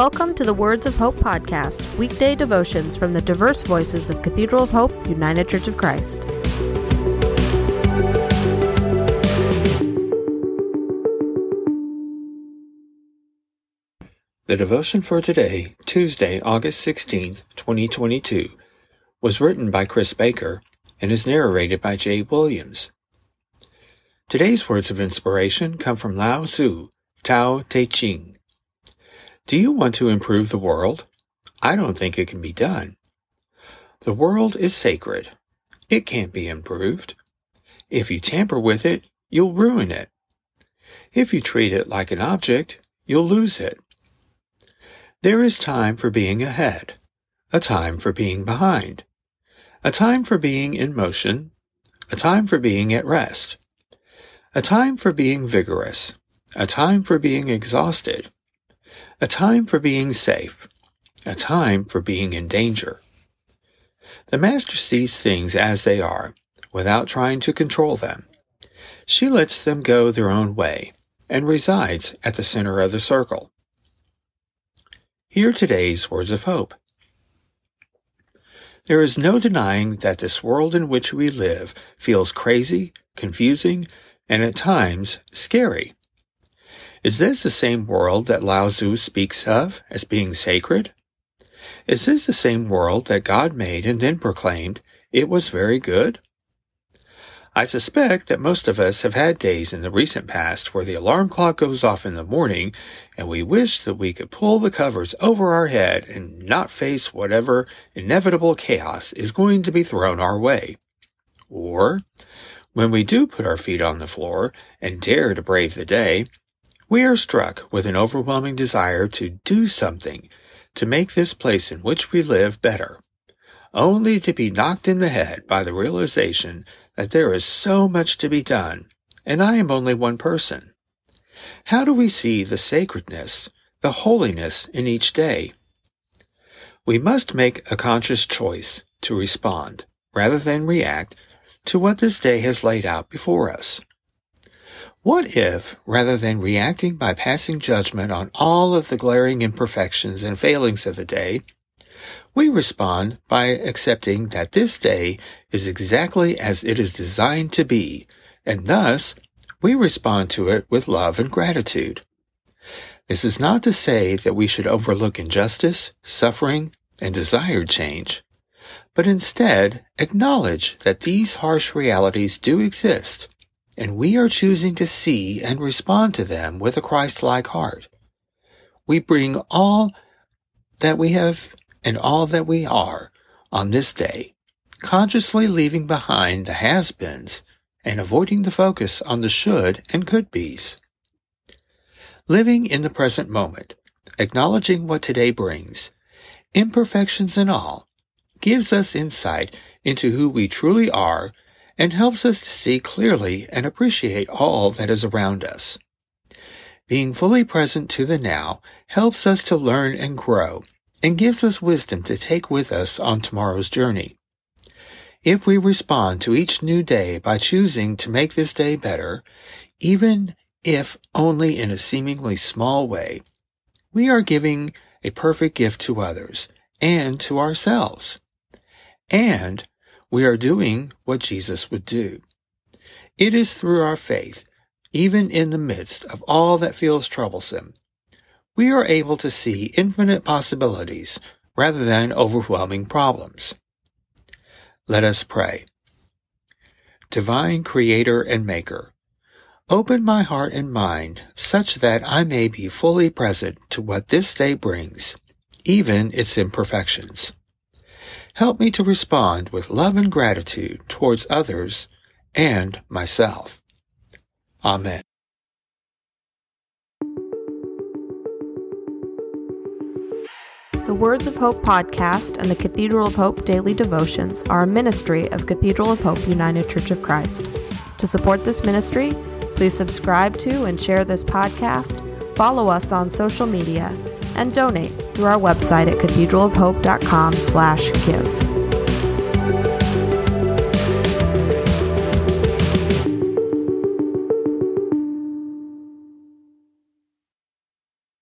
Welcome to the Words of Hope podcast, weekday devotions from the diverse voices of Cathedral of Hope, United Church of Christ. The devotion for today, Tuesday, August 16th, 2022, was written by Chris Baker and is narrated by Jay Williams. Today's words of inspiration come from Lao Tzu, Tao Te Ching. Do you want to improve the world? I don't think it can be done. The world is sacred. It can't be improved. If you tamper with it, you'll ruin it. If you treat it like an object, you'll lose it. There is time for being ahead, a time for being behind, a time for being in motion, a time for being at rest, a time for being vigorous, a time for being exhausted, a time for being safe, a time for being in danger. The Master sees things as they are, without trying to control them. She lets them go their own way and resides at the center of the circle. Hear today's words of hope. There is no denying that this world in which we live feels crazy, confusing, and at times scary. Is this the same world that Lao Tzu speaks of as being sacred? Is this the same world that God made and then proclaimed it was very good? I suspect that most of us have had days in the recent past where the alarm clock goes off in the morning and we wish that we could pull the covers over our head and not face whatever inevitable chaos is going to be thrown our way. Or, when we do put our feet on the floor and dare to brave the day, we are struck with an overwhelming desire to do something to make this place in which we live better, only to be knocked in the head by the realization that there is so much to be done, and I am only one person. How do we see the sacredness, the holiness in each day? We must make a conscious choice to respond, rather than react, to what this day has laid out before us. What if, rather than reacting by passing judgment on all of the glaring imperfections and failings of the day, we respond by accepting that this day is exactly as it is designed to be, and thus we respond to it with love and gratitude. This is not to say that we should overlook injustice, suffering, and desired change, but instead acknowledge that these harsh realities do exist, and we are choosing to see and respond to them with a Christ-like heart. We bring all that we have and all that we are on this day, consciously leaving behind the has-beens and avoiding the focus on the should and could be's. Living in the present moment, acknowledging what today brings, imperfections and all, gives us insight into who we truly are and helps us to see clearly and appreciate all that is around us. Being fully present to the now helps us to learn and grow and gives us wisdom to take with us on tomorrow's journey. If we respond to each new day by choosing to make this day better, even if only in a seemingly small way, we are giving a perfect gift to others and to ourselves. And we are doing what Jesus would do. It is through our faith, even in the midst of all that feels troublesome, we are able to see infinite possibilities rather than overwhelming problems. Let us pray. Divine Creator and Maker, open my heart and mind such that I may be fully present to what this day brings, even its imperfections. Help me to respond with love and gratitude towards others and myself. Amen. The Words of Hope podcast and the Cathedral of Hope daily devotions are a ministry of Cathedral of Hope United Church of Christ. To support this ministry, please subscribe to and share this podcast, follow us on social media, and donate through our website at cathedralofhope.com/give.